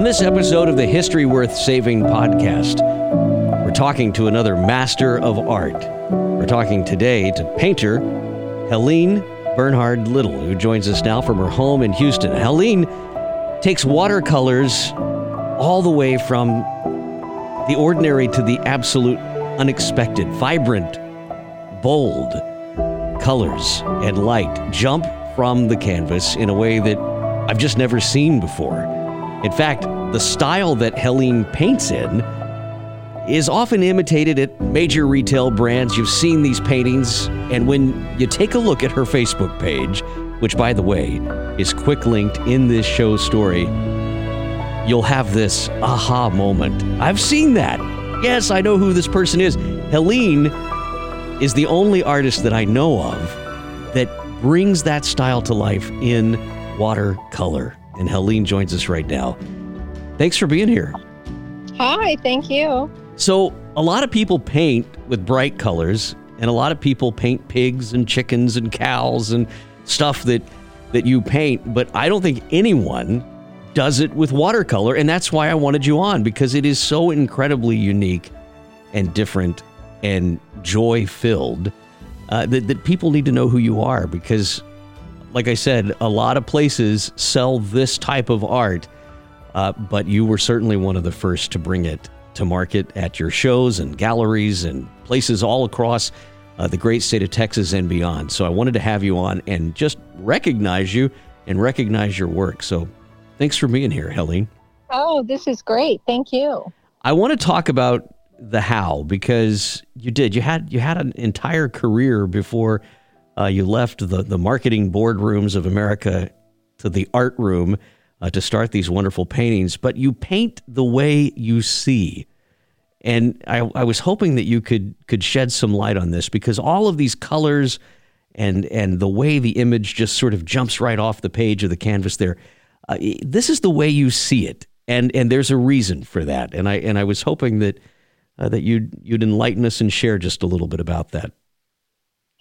On this episode of the History Worth Saving podcast, we're talking to another master of art. We're talking today to painter Helene Bernhard Little, who joins us now from her home in Houston. Helene takes watercolors all the way from the ordinary to the absolute unexpected, vibrant, bold colors and light jump from the canvas in a way that I've just never seen before. In fact, the style that Helene paints in is often imitated at major retail brands. You've seen these paintings, and when you take a look at her Facebook page, which by the way is quick linked in this show story, you'll have this aha moment. I've seen that. Yes, I know who this person is. Helene is the only artist that I know of that brings that style to life in watercolor. And Helene joins us right now. Thanks for being here. Hi, thank you. So, a lot of people paint with bright colors, and a lot of people paint pigs and chickens and cows and stuff that that you paint, but I don't think anyone does it with watercolor, and that's why I wanted you on because it is so incredibly unique and different and joy filled uh, that, that people need to know who you are because, like I said, a lot of places sell this type of art, uh, but you were certainly one of the first to bring it to market at your shows and galleries and places all across uh, the great state of Texas and beyond. So I wanted to have you on and just recognize you and recognize your work. So thanks for being here, Helene. Oh, this is great. Thank you. I want to talk about the how because you did. You had you had an entire career before uh, you left the the marketing boardrooms of America to the art room uh, to start these wonderful paintings. But you paint the way you see, and I, I was hoping that you could could shed some light on this because all of these colors and and the way the image just sort of jumps right off the page of the canvas there. Uh, this is the way you see it, and and there's a reason for that. And I and I was hoping that uh, that you'd you'd enlighten us and share just a little bit about that.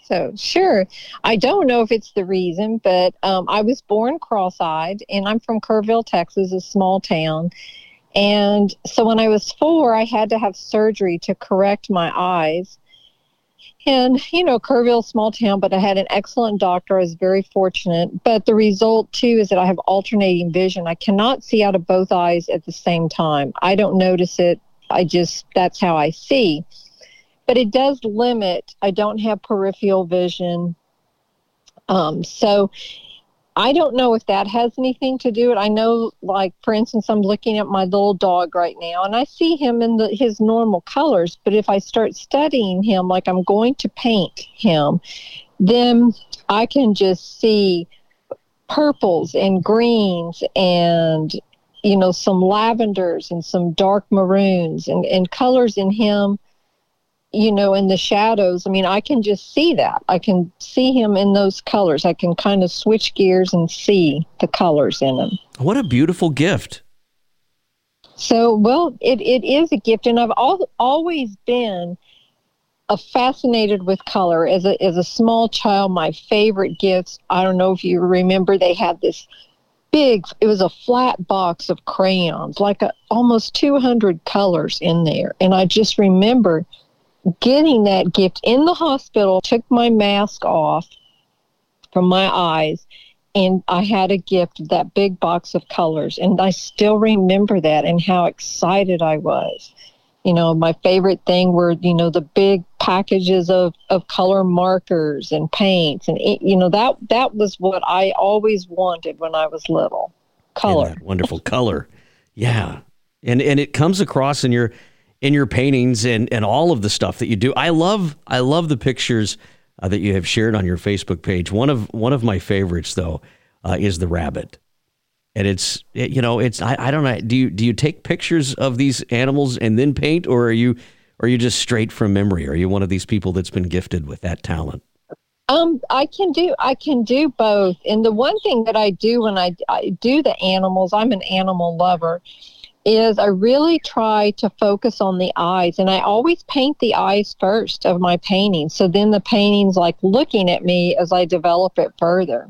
So, sure. I don't know if it's the reason, but um, I was born cross eyed and I'm from Kerrville, Texas, a small town. And so when I was four, I had to have surgery to correct my eyes. And, you know, Kerrville, small town, but I had an excellent doctor. I was very fortunate. But the result, too, is that I have alternating vision. I cannot see out of both eyes at the same time. I don't notice it. I just, that's how I see but it does limit. I don't have peripheral vision. Um, so I don't know if that has anything to do with it. I know, like, for instance, I'm looking at my little dog right now and I see him in the, his normal colors. But if I start studying him, like I'm going to paint him, then I can just see purples and greens and you know some lavenders and some dark maroons and, and colors in him you know, in the shadows. I mean, I can just see that. I can see him in those colors. I can kind of switch gears and see the colors in him. What a beautiful gift. So, well, it, it is a gift. And I've al- always been a fascinated with color. As a, as a small child, my favorite gifts, I don't know if you remember, they had this big, it was a flat box of crayons, like a, almost 200 colors in there. And I just remember getting that gift in the hospital, took my mask off from my eyes, and I had a gift of that big box of colors. And I still remember that and how excited I was. You know, my favorite thing were, you know, the big packages of, of color markers and paints. And, it, you know, that, that was what I always wanted when I was little color. wonderful color. Yeah. and and it comes across in your in your paintings and and all of the stuff that you do. I love I love the pictures uh, that you have shared on your Facebook page. One of one of my favorites though uh, is the rabbit, and it's it, you know it's I, I don't know do you do you take pictures of these animals and then paint or are you are you just straight from memory? Are you one of these people that's been gifted with that talent? Um, I can do I can do both. And the one thing that I do when I, I do the animals, I'm an animal lover, is I really try to focus on the eyes, and I always paint the eyes first of my painting. So then the painting's like looking at me as I develop it further.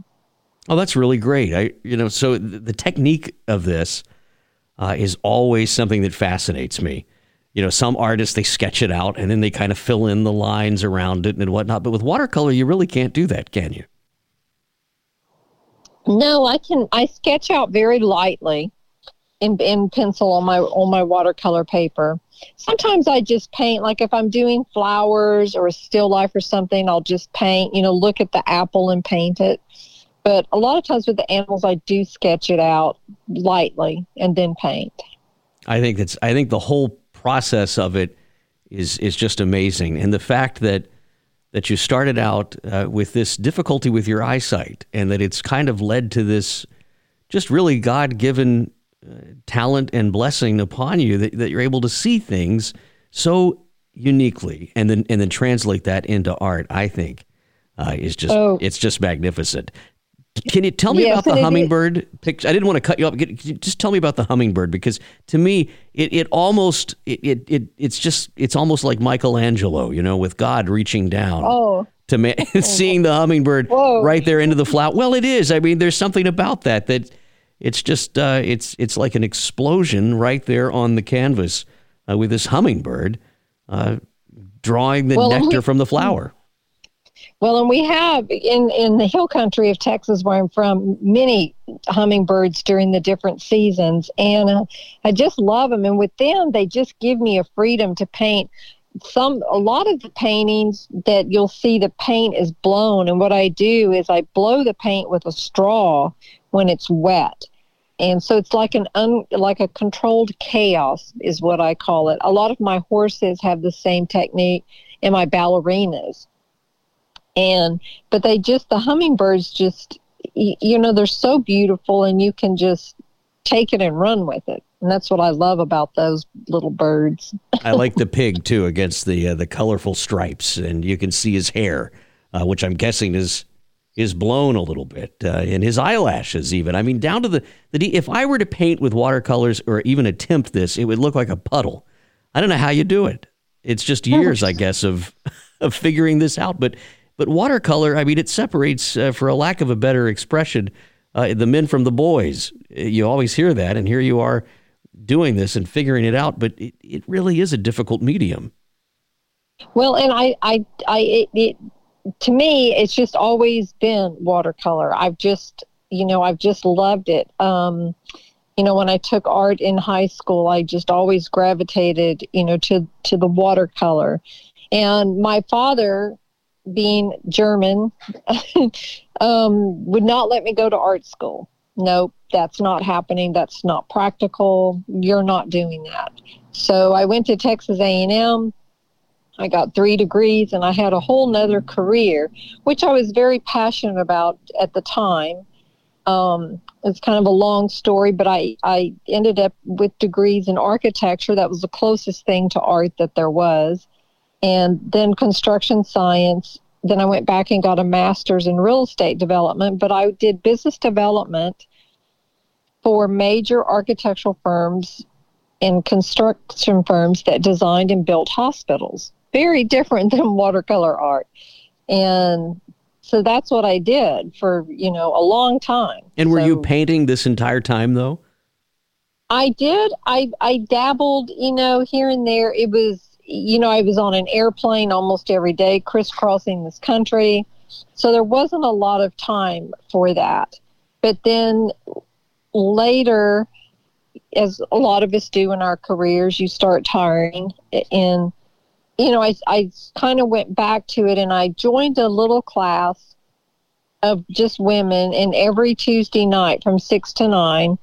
Oh, that's really great. I you know so the technique of this uh, is always something that fascinates me you know, some artists they sketch it out and then they kind of fill in the lines around it and whatnot. But with watercolor, you really can't do that, can you? No, I can. I sketch out very lightly in in pencil on my on my watercolor paper. Sometimes I just paint, like if I'm doing flowers or a still life or something, I'll just paint. You know, look at the apple and paint it. But a lot of times with the animals, I do sketch it out lightly and then paint. I think that's. I think the whole process of it is is just amazing, and the fact that that you started out uh, with this difficulty with your eyesight, and that it's kind of led to this just really God given talent and blessing upon you that, that you're able to see things so uniquely, and then and then translate that into art. I think uh, is just oh. it's just magnificent. Can you tell me yes, about the hummingbird picture? I didn't want to cut you off. Just tell me about the hummingbird because to me, it, it almost it, it, it it's just it's almost like Michelangelo, you know, with God reaching down. Oh. To ma- seeing the hummingbird Whoa. right there into the flower. Well, it is. I mean, there's something about that that it's just uh, it's it's like an explosion right there on the canvas uh, with this hummingbird uh, drawing the well, nectar from the flower. Well, and we have in in the hill country of Texas, where I'm from, many hummingbirds during the different seasons, and uh, I just love them. And with them, they just give me a freedom to paint. Some a lot of the paintings that you'll see, the paint is blown, and what I do is I blow the paint with a straw when it's wet. And so it's like an un, like a controlled chaos is what I call it. A lot of my horses have the same technique, and my ballerinas and but they just the hummingbirds just you know they're so beautiful and you can just take it and run with it and that's what i love about those little birds. I like the pig too against the uh, the colorful stripes and you can see his hair uh, which i'm guessing is is blown a little bit uh, and his eyelashes even. I mean down to the the if i were to paint with watercolors or even attempt this it would look like a puddle. I don't know how you do it. It's just years i guess of of figuring this out but but watercolor, I mean, it separates, uh, for a lack of a better expression, uh, the men from the boys. You always hear that, and here you are doing this and figuring it out. But it, it really is a difficult medium. Well, and I, I, I, it, it, to me, it's just always been watercolor. I've just, you know, I've just loved it. Um, you know, when I took art in high school, I just always gravitated, you know, to to the watercolor. And my father being German, um, would not let me go to art school. Nope, that's not happening. That's not practical. You're not doing that. So I went to Texas A&M. I got three degrees and I had a whole nother career, which I was very passionate about at the time. Um, it's kind of a long story, but I, I ended up with degrees in architecture. That was the closest thing to art that there was and then construction science. Then I went back and got a master's in real estate development, but I did business development for major architectural firms and construction firms that designed and built hospitals. Very different than watercolor art. And so that's what I did for, you know, a long time. And were so, you painting this entire time though? I did. I I dabbled, you know, here and there. It was you know, I was on an airplane almost every day, crisscrossing this country. So there wasn't a lot of time for that. But then later, as a lot of us do in our careers, you start tiring. And, you know, I, I kind of went back to it and I joined a little class of just women. And every Tuesday night from six to nine,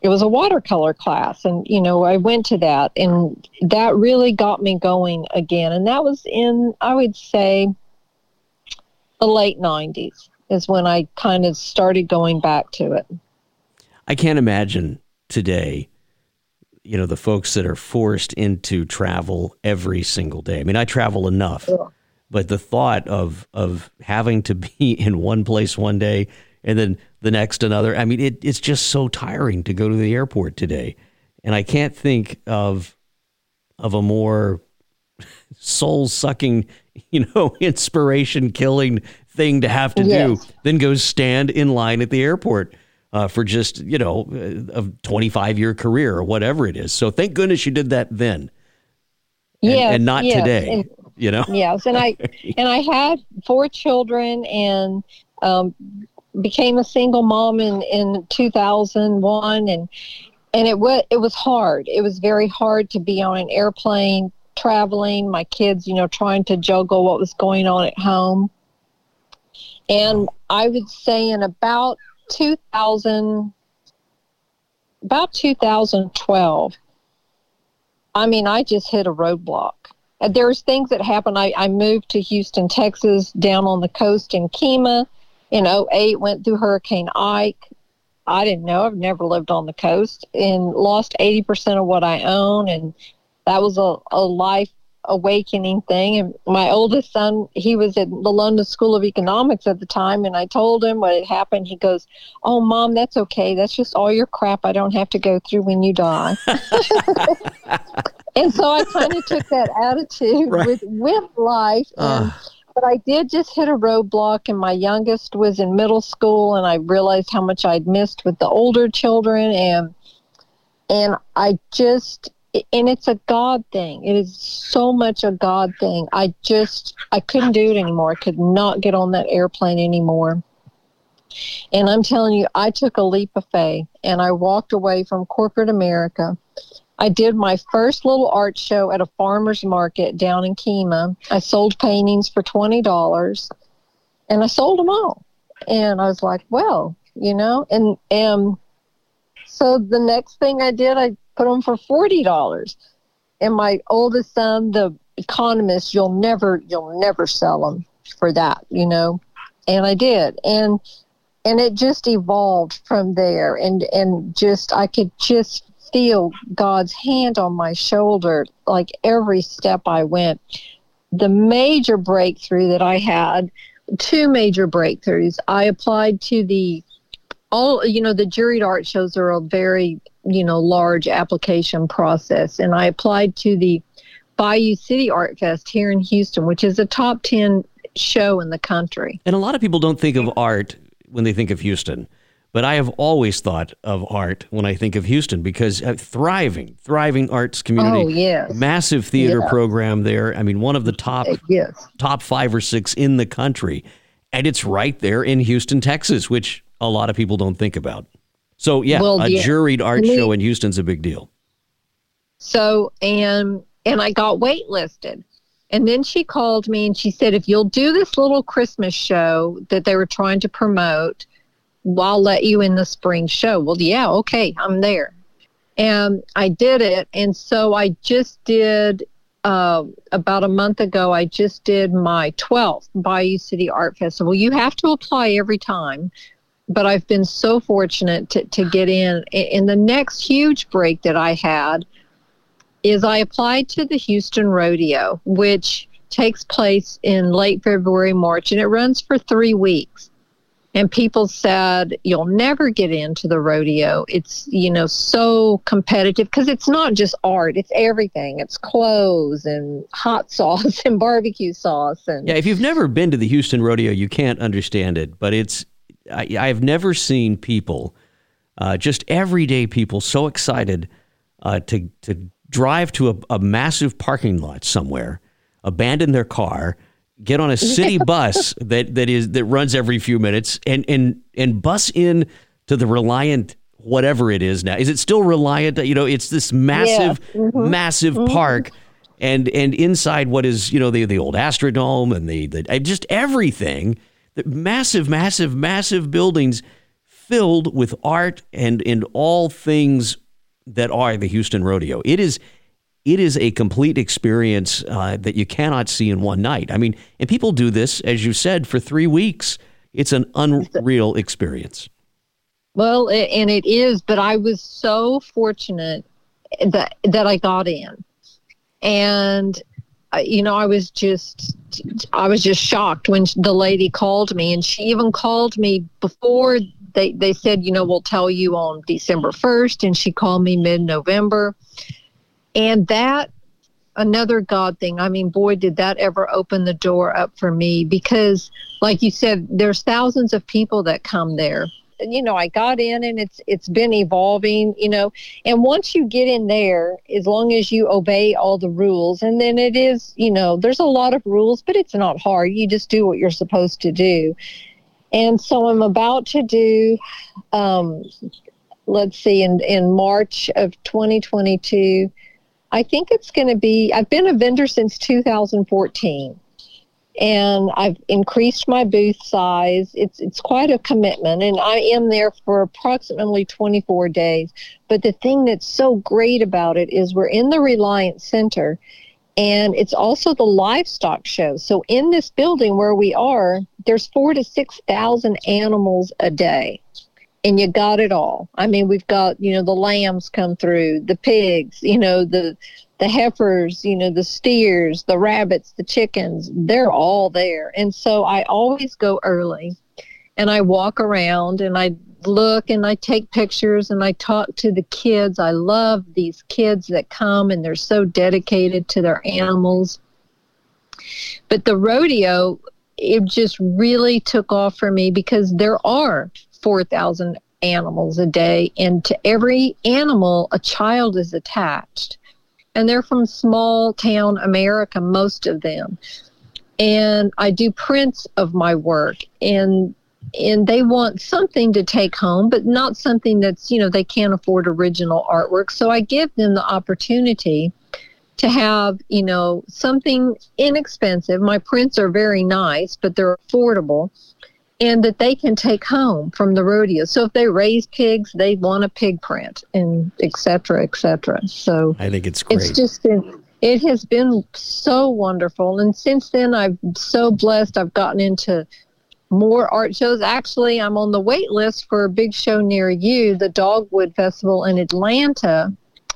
it was a watercolor class and you know i went to that and that really got me going again and that was in i would say the late 90s is when i kind of started going back to it i can't imagine today you know the folks that are forced into travel every single day i mean i travel enough yeah. but the thought of of having to be in one place one day and then the next another. I mean, it, it's just so tiring to go to the airport today, and I can't think of of a more soul sucking, you know, inspiration killing thing to have to yes. do than go stand in line at the airport. Uh, for just you know a 25 year career or whatever it is. So thank goodness you did that then. Yeah, and, not yes. today. And, you know. Yes, and I and I had four children, and um, became a single mom in, in 2001 and and it was it was hard. It was very hard to be on an airplane traveling, my kids, you know, trying to juggle what was going on at home. And I would say in about 2000 about 2012 I mean, I just hit a roadblock. There's things that happen. I, I moved to Houston, Texas, down on the coast in Kemah in 08 went through Hurricane Ike. I didn't know. I've never lived on the coast and lost 80% of what I own. And that was a, a life awakening thing. And my oldest son, he was at the London School of Economics at the time. And I told him what had happened. He goes, Oh, mom, that's okay. That's just all your crap I don't have to go through when you die. and so I kind of took that attitude right. with, with life. And, uh but I did just hit a roadblock, and my youngest was in middle school, and I realized how much I'd missed with the older children, and and I just and it's a God thing. It is so much a God thing. I just I couldn't do it anymore. I could not get on that airplane anymore. And I'm telling you, I took a leap of faith and I walked away from corporate America I did my first little art show at a farmer's market down in Kemah. I sold paintings for $20 and I sold them all. And I was like, well, you know, and, and so the next thing I did, I put them for $40. And my oldest son, the economist, you'll never, you'll never sell them for that, you know, and I did. And, and it just evolved from there and, and just, I could just feel God's hand on my shoulder like every step I went. The major breakthrough that I had, two major breakthroughs. I applied to the all you know the juried art shows are a very you know large application process and i applied to the bayou city art fest here in houston which is a top 10 show in the country and a lot of people don't think of art when they think of houston but I have always thought of art when I think of Houston because a thriving, thriving arts community. Oh, yes. Massive theater program there. I mean, one of the top uh, yes. top five or six in the country. And it's right there in Houston, Texas, which a lot of people don't think about. So yeah, well, a yeah. juried art show in Houston's a big deal. So and and I got waitlisted. And then she called me and she said, if you'll do this little Christmas show that they were trying to promote, I'll let you in the spring show. Well, yeah, okay, I'm there. And I did it. And so I just did, uh, about a month ago, I just did my 12th Bayou City Art Festival. You have to apply every time, but I've been so fortunate to, to get in. And the next huge break that I had is I applied to the Houston Rodeo, which takes place in late February, March, and it runs for three weeks. And people said you'll never get into the rodeo. It's you know so competitive because it's not just art. It's everything. It's clothes and hot sauce and barbecue sauce and yeah if you've never been to the houston rodeo you can't understand it but it's I, have never seen people uh, just everyday people so excited uh, to to drive to a, a massive parking lot somewhere abandon their car get on a city bus that that is that runs every few minutes and and and bus in to the Reliant whatever it is now. Is it still Reliant? You know, it's this massive yeah. mm-hmm. massive mm-hmm. park and and inside what is, you know, the the old Astrodome and the the just everything, massive massive massive buildings filled with art and and all things that are the Houston Rodeo. It is it is a complete experience uh, that you cannot see in one night. I mean, and people do this, as you said, for three weeks. It's an unreal experience. Well, and it is, but I was so fortunate that that I got in, and you know, I was just I was just shocked when the lady called me, and she even called me before they they said, you know, we'll tell you on December first, and she called me mid November and that another God thing. I mean, boy, did that ever open the door up for me because, like you said, there's thousands of people that come there. You know, I got in and it's it's been evolving, you know. And once you get in there, as long as you obey all the rules, and then it is, you know, there's a lot of rules, but it's not hard. You just do what you're supposed to do. And so I'm about to do um let's see in in March of 2022 I think it's going to be, I've been a vendor since 2014 and I've increased my booth size. It's it's quite a commitment, and I am there for approximately 24 days. But the thing that's so great about it is we're in the Reliant Center, and it's also the livestock show. So in this building where we are, there's four to six thousand animals a day and you got it all. I mean, we've got, you know, the lambs come through, the pigs, you know, the the heifers, you know, the steers, the rabbits, the chickens, they're all there. And so I always go early and I walk around and I look and I take pictures and I talk to the kids. I love these kids that come and they're so dedicated to their animals. But the rodeo, it just really took off for me because there are 4,000 animals a day, and to every animal, a child is attached. And they're from small town America, most of them. And I do prints of my work, and and they want something to take home, but not something that's you know they can't afford original artwork. So I give them the opportunity to have you know something inexpensive. My prints are very nice, but they're affordable and that they can take home from the rodeo. So if they raise pigs, they want a pig print and et cetera, et cetera. So I think it's great. It's just been, it has been so wonderful. And since then, I've so blessed. I've gotten into more art shows. Actually, I'm on the wait list for a big show near you, the Dogwood Festival in Atlanta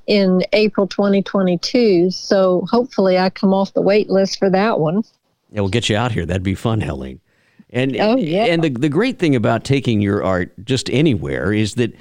in April 2022. So hopefully I come off the wait list for that one. Yeah, we'll get you out here. That'd be fun, Helene. And oh, yeah. and the the great thing about taking your art just anywhere is that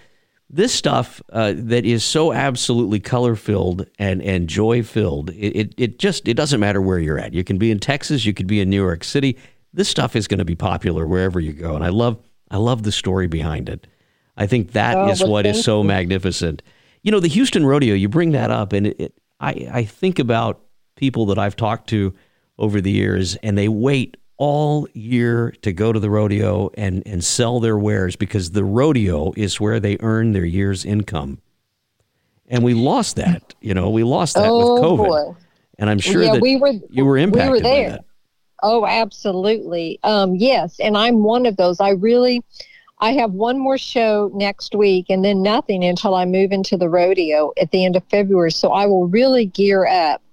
this stuff uh, that is so absolutely color filled and and joy filled. It, it it just it doesn't matter where you're at. You can be in Texas. You could be in New York City. This stuff is going to be popular wherever you go. And I love I love the story behind it. I think that oh, is what is so you. magnificent. You know, the Houston Rodeo. You bring that up, and it, it, I I think about people that I've talked to over the years, and they wait all year to go to the rodeo and, and sell their wares because the rodeo is where they earn their year's income. And we lost that, you know, we lost that oh, with COVID. Boy. And I'm sure yeah, that we were, you were impacted we were there. Oh, absolutely. Um, yes. And I'm one of those. I really, I have one more show next week and then nothing until I move into the rodeo at the end of February. So I will really gear up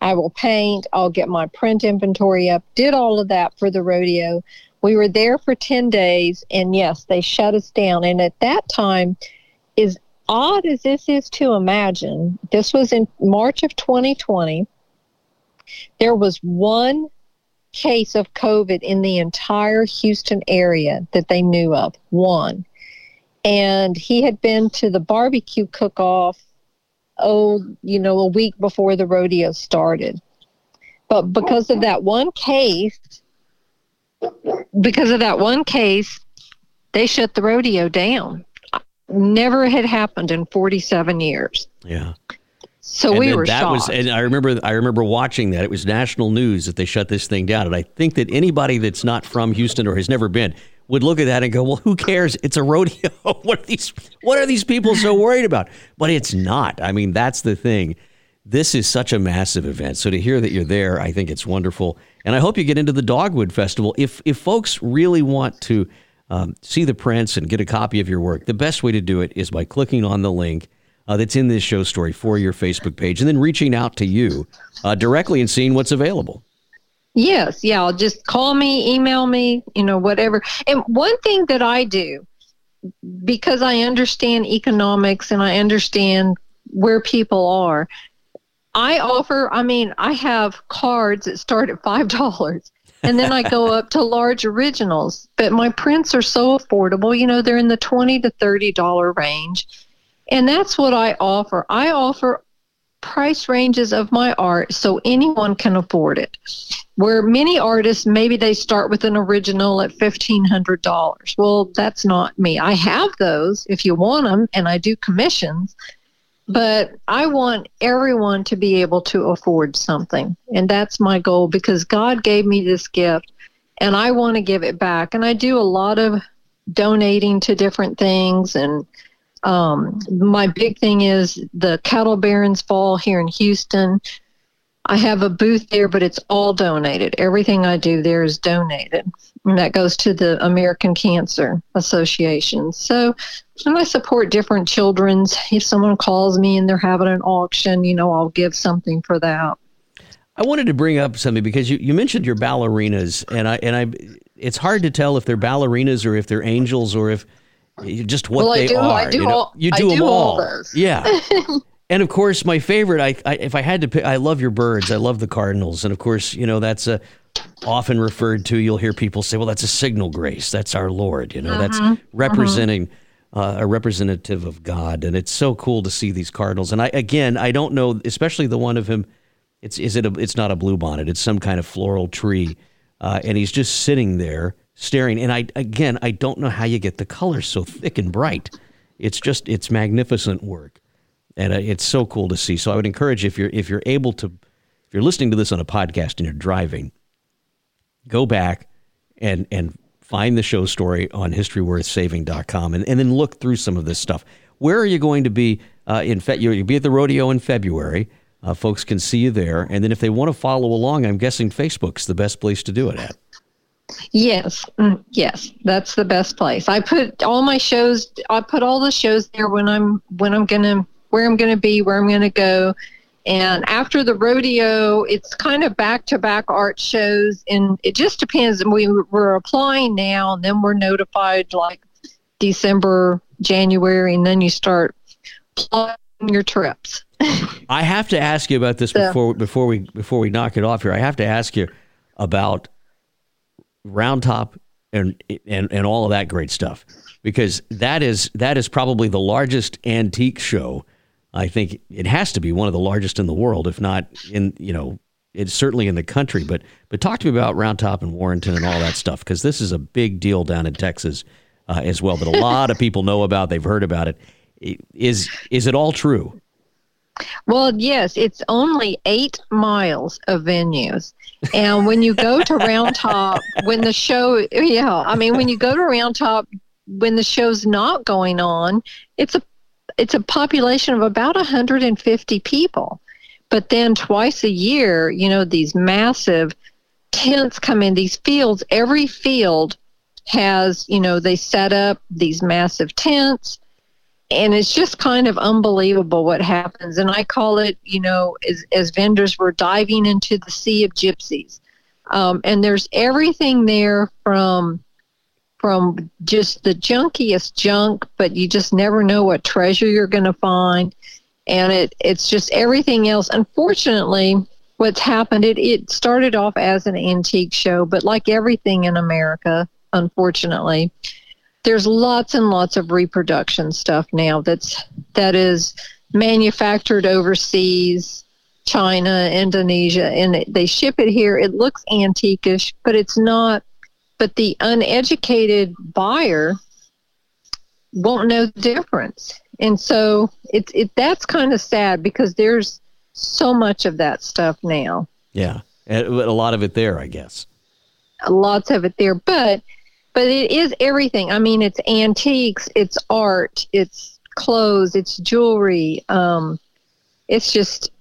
I will paint, I'll get my print inventory up, did all of that for the rodeo. We were there for 10 days, and yes, they shut us down. And at that time, as odd as this is to imagine, this was in March of 2020. There was one case of COVID in the entire Houston area that they knew of, one. And he had been to the barbecue cook off oh, you know, a week before the rodeo started. But because of that one case, because of that one case, they shut the rodeo down. Never had happened in 47 years. Yeah. So and we were that shocked. was and I remember I remember watching that. It was national news that they shut this thing down. And I think that anybody that's not from Houston or has never been would look at that and go, "Well, who cares? It's a rodeo. what are these what are these people so worried about?" But it's not. I mean, that's the thing. This is such a massive event. So to hear that you're there, I think it's wonderful. And I hope you get into the Dogwood Festival. If if folks really want to um, see the prints and get a copy of your work, the best way to do it is by clicking on the link uh, that's in this show story for your Facebook page and then reaching out to you uh, directly and seeing what's available. Yes, yeah. I'll just call me, email me, you know, whatever. And one thing that I do, because I understand economics and I understand where people are, I offer, I mean, I have cards that start at $5 and then I go up to large originals. But my prints are so affordable, you know, they're in the 20 to $30 range. And that's what I offer. I offer price ranges of my art so anyone can afford it. Where many artists, maybe they start with an original at $1,500. Well, that's not me. I have those if you want them, and I do commissions, but I want everyone to be able to afford something. And that's my goal because God gave me this gift and I want to give it back. And I do a lot of donating to different things. And um, my big thing is the Cattle Barons Ball here in Houston. I have a booth there, but it's all donated. Everything I do there is donated. And that goes to the American Cancer Association. So, and I support different children's. If someone calls me and they're having an auction, you know, I'll give something for that. I wanted to bring up something because you, you mentioned your ballerinas, and I and I, it's hard to tell if they're ballerinas or if they're angels or if just what well, they I do, are. I do you know? all, you do, I them do all. all Yeah. and of course, my favorite. I, I, if I had to pick, I love your birds. I love the cardinals, and of course, you know that's a often referred to. You'll hear people say, "Well, that's a signal grace. That's our Lord." You know, uh-huh, that's uh-huh. representing. Uh, a representative of God, and it's so cool to see these cardinals. And I again, I don't know, especially the one of him. It's is it a, it's not a bluebonnet. It's some kind of floral tree, uh, and he's just sitting there staring. And I again, I don't know how you get the colors so thick and bright. It's just it's magnificent work, and uh, it's so cool to see. So I would encourage if you're if you're able to, if you're listening to this on a podcast and you're driving, go back and and find the show story on historyworthsaving.com and, and then look through some of this stuff. Where are you going to be uh, in Fe- you'll be at the rodeo in February. Uh, folks can see you there, and then if they want to follow along, I'm guessing Facebook's the best place to do it at. Yes, mm, yes, that's the best place. I put all my shows. I put all the shows there when I'm when I'm gonna where I'm gonna be, where I'm gonna go, and after the rodeo, it's kind of back to back art shows, and it just depends. We we're applying now, and then we're notified like December, January, and then you start planning your trips. I have to ask you about this so, before before we before we knock it off here. I have to ask you about Round Top and and and all of that great stuff because that is that is probably the largest antique show. I think it has to be one of the largest in the world, if not in you know it's certainly in the country. But but talk to me about Round Top and Warrenton and all that stuff because this is a big deal down in Texas uh, as well that a lot of people know about. They've heard about it. Is is it all true? Well, yes, it's only eight miles of venues. And when you go to Round Top, when the show, yeah, I mean, when you go to Round Top, when the show's not going on, it's a it's a population of about 150 people. But then twice a year, you know, these massive tents come in, these fields, every field has, you know, they set up these massive tents and it's just kind of unbelievable what happens. And i call it you know as, as vendors we're diving into the sea of gypsies. Um, and there's everything there from from just the junkiest junk but you just never know what treasure you're going to find. And it it's just everything else. Unfortunately what's happened it, it started off as an antique show but like everything in america unfortunately there's lots and lots of reproduction stuff now that's that is manufactured overseas china indonesia and they ship it here. It looks antiquish but it's not but the uneducated buyer won't know the difference. And so it's it that's kind of sad because there's so much of that stuff now. Yeah. A lot of it there i guess. Lots of it there but but it is everything. I mean, it's antiques, it's art, it's clothes, it's jewelry. Um, it's just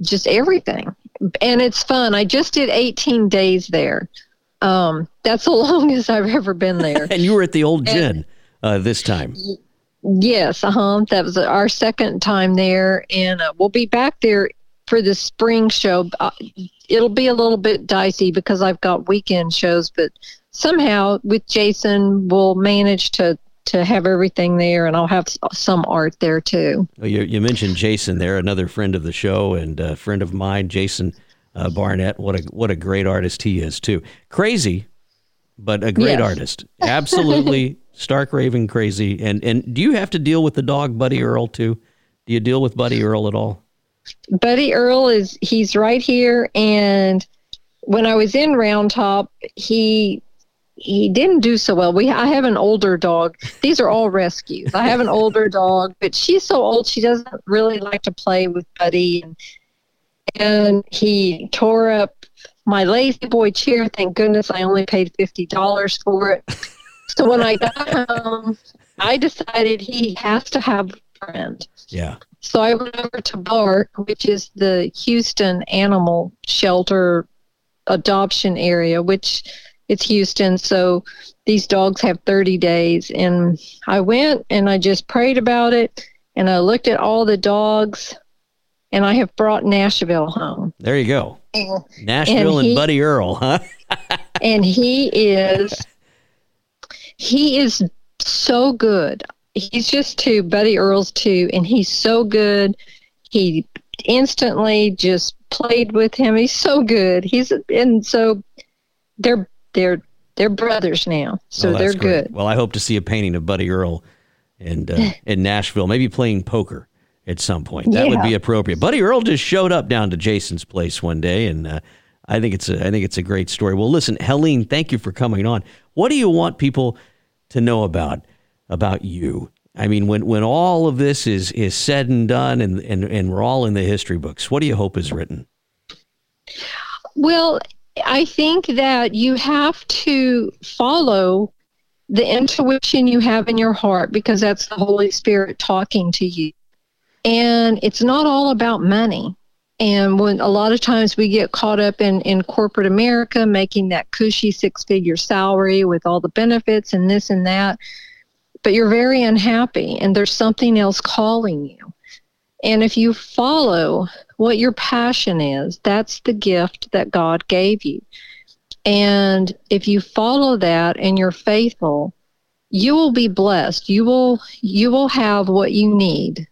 just everything, and it's fun. I just did 18 days there. Um, that's the longest I've ever been there. and you were at the old gin uh, this time. Yes, uh huh. That was our second time there, and uh, we'll be back there for the spring show. It'll be a little bit dicey because I've got weekend shows, but somehow with Jason, we'll manage to to have everything there, and I'll have some art there too. You, you mentioned Jason there, another friend of the show and a friend of mine, Jason uh, Barnett. What a what a great artist he is too. Crazy, but a great Yes. artist. Absolutely stark raving crazy. And and do you have to deal with the dog Buddy Earl too? Do you deal with Buddy Earl at all? Buddy Earl is he's right here, and when I was in Round Top, he he didn't do so well. We I have an older dog. These are all rescues. I have an older dog, but she's so old she doesn't really like to play with Buddy, and and he tore up my La-Z-Boy chair. Thank goodness I only paid fifty dollars for it. So when I got home, I decided he has to have a friend. Yeah. So I went over to BARC, which is the Houston Animal Shelter adoption area, which it's Houston. So these dogs have 30 days. And I went and I just prayed about it and I looked at all the dogs and I have brought Nashville home. There you go. And, Nashville and, he- Buddy Earl, huh? and he is he is so good. He's just too Buddy Earl's too, and he's so good. He instantly just played with him. He's so good. He's and so they're they're they're brothers now. So Oh, they're great. good. Well, I hope to see a painting of Buddy Earl and uh, in Nashville, maybe playing poker at some point. That would be appropriate. Buddy Earl just showed up down to Jason's place one day, and uh, I think it's a I think it's a great story. Well, listen, Helene, thank you for coming on. What do you want people to know about about you? I mean, when when all of this is is said and done, and and and we're all in the history books, what do you hope is written? Well, I think that you have to follow the intuition you have in your heart because that's the Holy Spirit talking to you. And it's not all about money. And when a lot of times we get caught up in, in corporate America making that cushy six figure salary with all the benefits and this and that, but you're very unhappy and there's something else calling you. And if you follow what your passion is, that's the gift that God gave you. And if you follow that and you're faithful, you will be blessed. You will you will have what you need.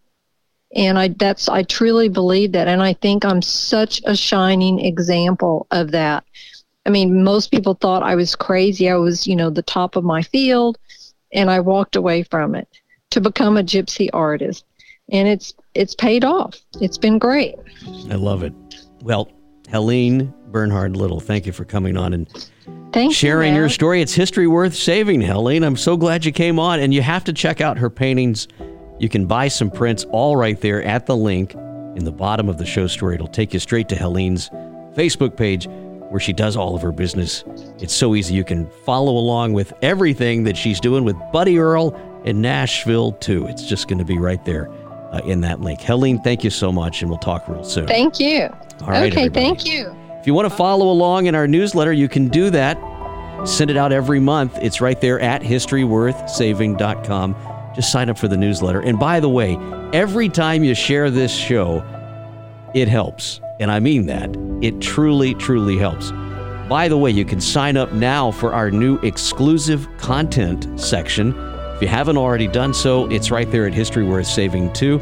And I that's I truly believe that and I think I'm such a shining example of that. I mean, most people thought I was crazy. I was, you know, the top of my field and I walked away from it to become a gypsy artist. And it's it's paid off. It's been great. I love it. Well, Helene Bernhard Little, thank you for coming on and Thank you. sharing your story. It's history worth saving, Helene. I'm so glad you came on, and you have to check out her paintings. You can buy some prints all right there at the link in the bottom of the show story. It'll take you straight to Helene's Facebook page where she does all of her business. It's so easy. You can follow along with everything that she's doing with Buddy Earl in Nashville, too. It's just going to be right there uh, in that link. Helene, thank you so much, and we'll talk real soon. Thank you. All right, okay, everybody. thank you. If you want to follow along in our newsletter, you can do that. Send it out every month. It's right there at historyworthsaving.com. Just sign up for the newsletter. And by the way, every time you share this show, it helps. And I mean that. It truly, truly helps. By the way, you can sign up now for our new exclusive content section. If you haven't already done so, it's right there at History Worth Saving too.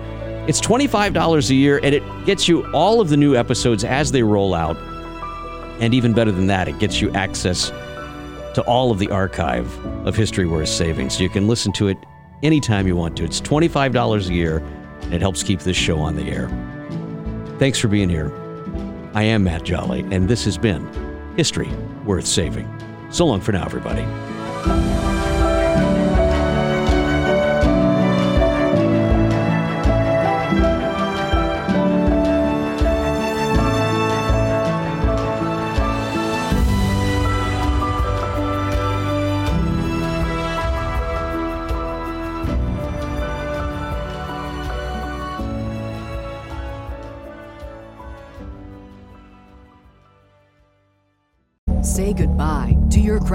It's $25 a year and it gets you all of the new episodes as they roll out. And even better than that, it gets you access to all of the archive of History Worth Saving. So you can listen to it anytime you want to. It's $25 a year and it helps keep this show on the air. Thanks for being here. I am Matt Jolly, and this has been History Worth Saving. So long for now, everybody.